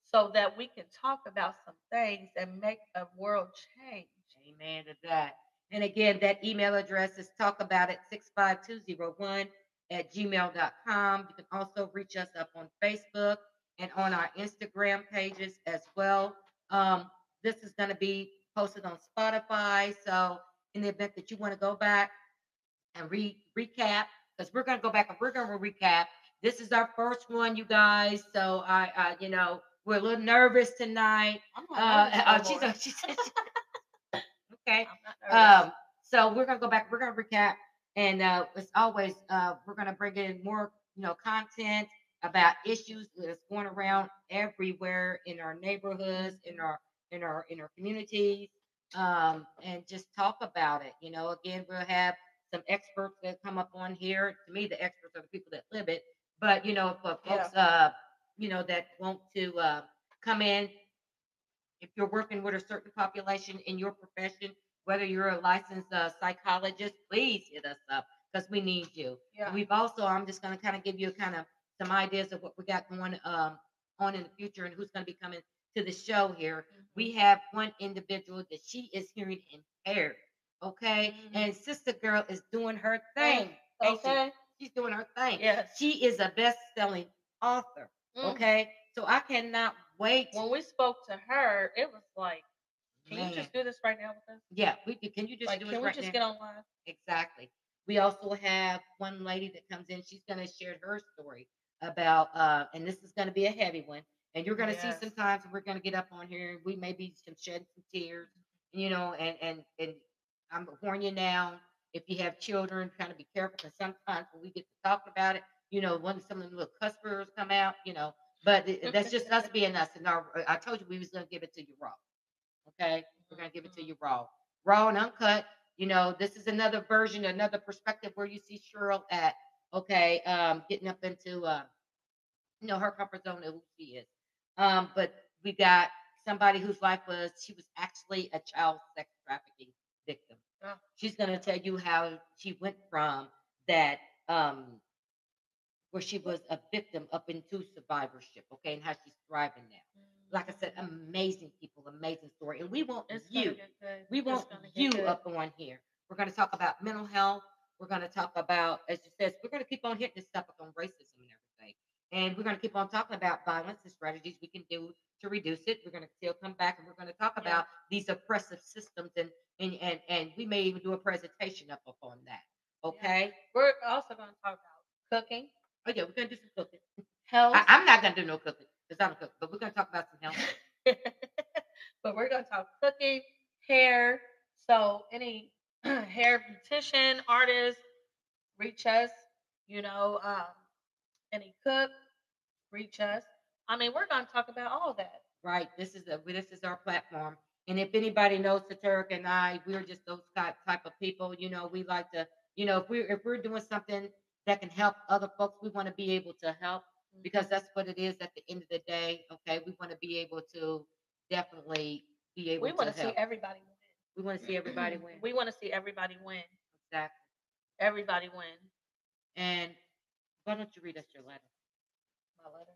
so that we can talk about some things and make a world change. Amen to that. And again, that email address is talkabout at 65201 at gmail.com. You can also reach us up on Facebook and on our Instagram pages as well. Um, this is going to be posted on Spotify. So, in the event that you want to go back and re- recap, because we're going to go back and we're going to recap. This is our first one, you guys. So, I, uh, you know, we're a little nervous tonight. Uh, not nervous no uh, she's, more. a, she said, okay. I'm not nervous. Um, so we're gonna go back. We're gonna recap, and uh, as always, uh, we're gonna bring in more, you know, content about issues that's going around everywhere in our neighborhoods, in our in our in our communities, um, and just talk about it. You know, again, we'll have some experts that come up on here. To me, the experts are the people that live it. But you know, for Yeah. folks, uh, you know, that want to uh, come in, if you're working with a certain population in your profession, whether you're a licensed uh, psychologist, please hit us up because we need you. yeah. We've also, I'm just going to kind of give you kind of some ideas of what we got going um, on in the future and who's going to be coming to the show here. We have one individual that she is hearing impaired. Okay. Mhm. And Sister Girl is doing her thing. ain't she? okay. She's doing her thing. Yes. She is a best selling author. Mm. Okay. So I cannot wait. When we spoke to her, it was like, can Man. you just do this right now with us? Yeah, we can. Can you just Like, do can it we right just now? get online? Exactly. We also have one lady that comes in. She's going to share her story about, uh, and this is going to be a heavy one. And you're going to Yes. see sometimes we're going to get up on here and we may be some shed some tears, you know, and and and I'm warning you now. If you have children, kind of be careful because sometimes when we get to talk about it, you know, when some of the little cuss words come out, you know, But that's just us being us. And our, I told you we was gonna give it to you raw. Okay, we're gonna give it to you raw, raw and uncut. You know, this is another version, another perspective where you see Cheryl at. Okay, um, getting up into, uh, you know, her comfort zone of who she is. Um, but we got somebody whose life was she was actually a child sex trafficking victim. Oh. She's gonna tell you how she went from that um where she was a victim up into survivorship, okay, and how she's thriving now. Like I said, mm. amazing people, amazing story. And we want It's you, we want you good. up on here. We're gonna talk about mental health. We're gonna talk about, as you said, we're gonna keep on hitting this topic on racism and everything. And we're gonna keep on talking about violence and strategies we can do to reduce it. We're gonna still come back and we're gonna talk Yeah. about these oppressive systems and and and and we may even do a presentation up upon that. Okay. We're also gonna talk about cooking, Oh yeah, we're gonna do some cooking. health, I, I'm not gonna do no cooking because I'm a cook, but we're gonna talk about some health. but we're gonna talk cooking, hair. So any hair beautician, artist, reach us. You know, um, any cook, reach us. I mean, we're gonna talk about all that. Right. This is a this is our platform. And if anybody knows Saturk and I, we're just those type type of people. You know, we like to, you know, if we're if we're doing something that can help other folks, we want to be able to help because that's what it is at the end of the day. Okay, we want to be able to definitely be able we to want to see help. everybody win. we want to see everybody win. We want to see everybody win. exactly. Everybody win. And why don't you read us your letter? My letter.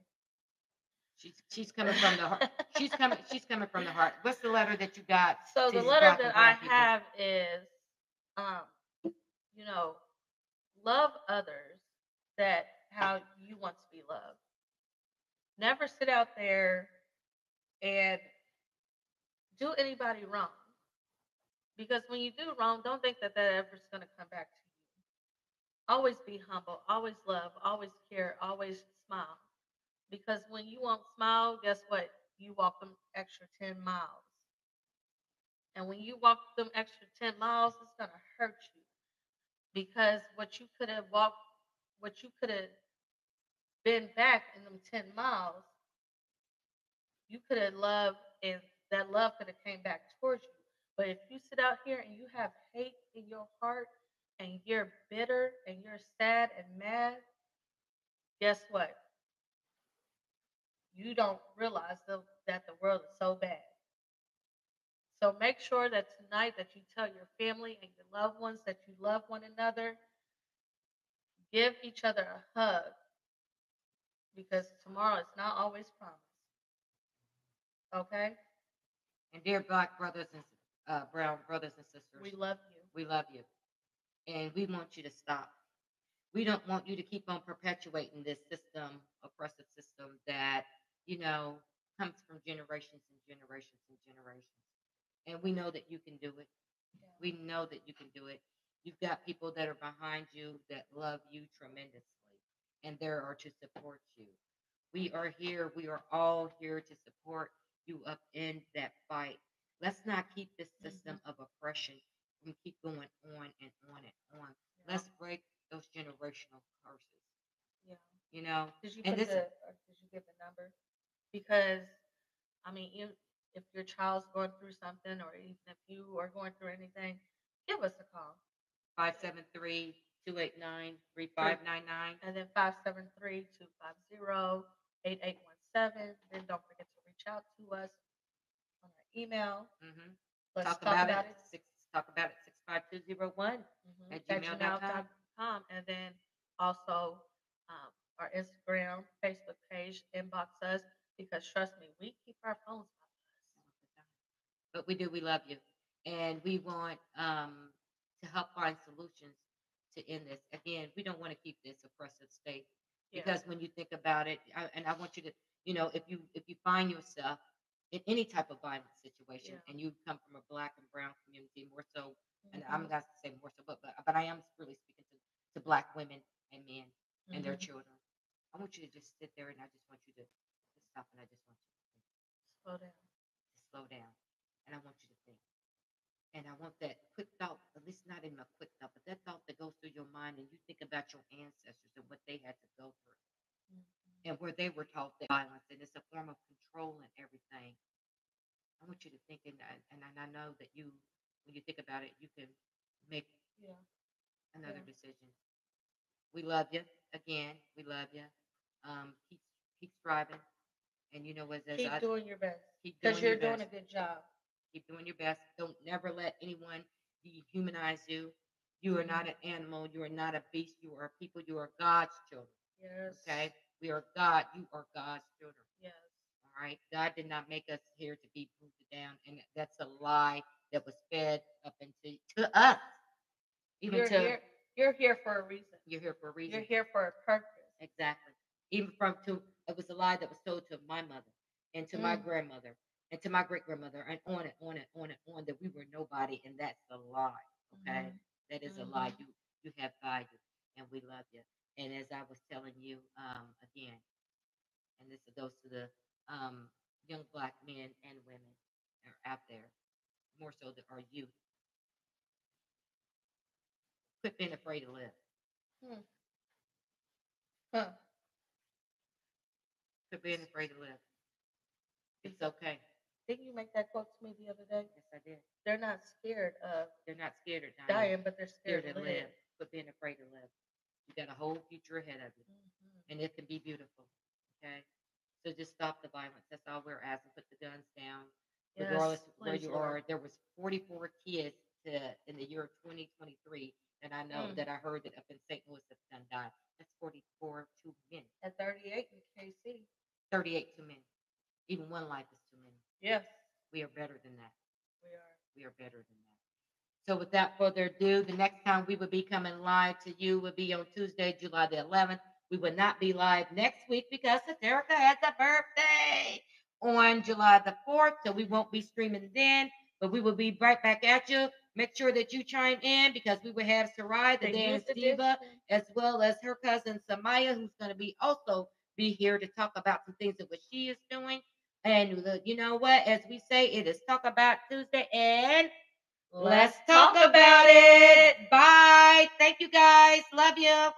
She's she's coming from the heart. She's coming. She's coming from the heart. What's the letter that you got? So the letter that I people? have is, um, you know, love others that how you want to be loved. Never sit out there and do anybody wrong. Because when you do wrong, don't think that that ever is going to come back to you. Always be humble, always love, always care, always smile. Because when you won't smile, guess what? You walk them extra 10 miles. And when you walk them extra 10 miles, it's going to hurt you. Because what you could have walked, what you could have been back in them 10 miles, you could have loved, and that love could have came back towards you. But if you sit out here and you have hate in your heart and you're bitter and you're sad and mad, guess what? You don't realize the, that the world is so bad. So make sure that tonight that you tell your family and your loved ones that you love one another. Give each other a hug because tomorrow is not always promised. Okay? And dear black brothers and uh, brown brothers and sisters, We love you. we love you. And we want you to stop. We don't want you to keep on perpetuating this system, oppressive system that, you know, comes from generations and generations and generations. And we know that you can do it. We know that you can do it. You've got people that are behind you that love you tremendously, and there are to support you. We are here. We are all here to support you up in that fight. Let's not keep this system mm-hmm. of oppression from keep going on and on and on. Let's break those generational curses. Yeah. You know, Did you And this- the did you give the number? Because I mean, you, if your child's going through something, or even if you are going through anything, give us a call. 573 289 3599. And then 573-250-8817. Then don't forget to reach out to us on our email. Mm-hmm. Let's Talk, about, it. Six, talk about it. 65201. Mhm, at at gmail.com. And then also um, our Instagram, Facebook page, inbox us because trust me, we keep our phones. But we do, we love you. And we want um, to help find solutions to end this. Again, we don't want to keep this oppressive state Yeah. because when you think about it, I, and I want you to, you know, if you if you find yourself in any type of violent situation Yeah. and you come from a black and brown community more so, and Mhm, I'm not to say more so, but but, but I am really speaking to, to black women and men and their mhm. children. I want you to just sit there and I just want you to, to stop and I just want you to Slow down. slow down. And I want you to think. And I want that quick thought, at least not even a quick thought, but that thought that goes through your mind and you think about your ancestors and what they had to go through Mhm. and and where they were taught that violence and it's a form of control and everything. I want you to think, and I, and I know that you, when you think about it, you can make Yeah. another Yeah. decision. We love you again. We love you. Um, keep keep striving, and you know as, as Keep I doing your best because you're your doing best. a good job. Keep doing your best. Don't never let anyone dehumanize you. You are not an animal. You are not a beast. You are people. You are God's children. Yes. Okay, we are God. You are God's children. Yes. All right. God did not make us here to be rooted down, and that's a lie that was fed up into to us. Even You're to here. You're here for a reason. you're here for a reason. You're here for a purpose. Exactly. Even from to it was a lie that was told to my mother and to my Mm. grandmother and to my great grandmother and on and on and on and on that we were nobody and that's a lie. Okay. Mhm. That is a lie. Mhm. You you have value and we love you. And as I was telling you, um, again, and this goes to the um young black men and women that are out there, more so that are youth. Quit being afraid to live. Hmm. Huh. Quit being afraid to live. It's okay. Didn't you make that quote to me the other day? Yes, I did. They're not scared of They're not scared of dying. dying, but they're scared scared to live. live. Quit being afraid to live. You got a whole future ahead of you, Mhm. and it can be beautiful. Okay, so just stop the violence. That's all we're asking. Put the guns down, Yes, regardless of where you Lord. are. There was 44 kids to, in the year of 2023, and I know Mm. that I heard that up in St. Louis have done died. That's 44 too many. At 38 in KC. 38 too many. Even one life is too many. Yes, We are better than that. we are. we are better than that. So without further ado, the next time we will be coming live to you will be on Tuesday, July the 11th. We will not be live next week because Saterica has a birthday on July the 4th, so we won't be streaming then, but we will be right back at you. Make sure that you chime in because we will have Sarai, the, dance diva, as well as her cousin Samaya, who's going to be also be here to talk about some things that what she is doing. And you know what? As we say, it is Talk About Tuesday, and let's talk about it. Bye. Thank you guys. Love you.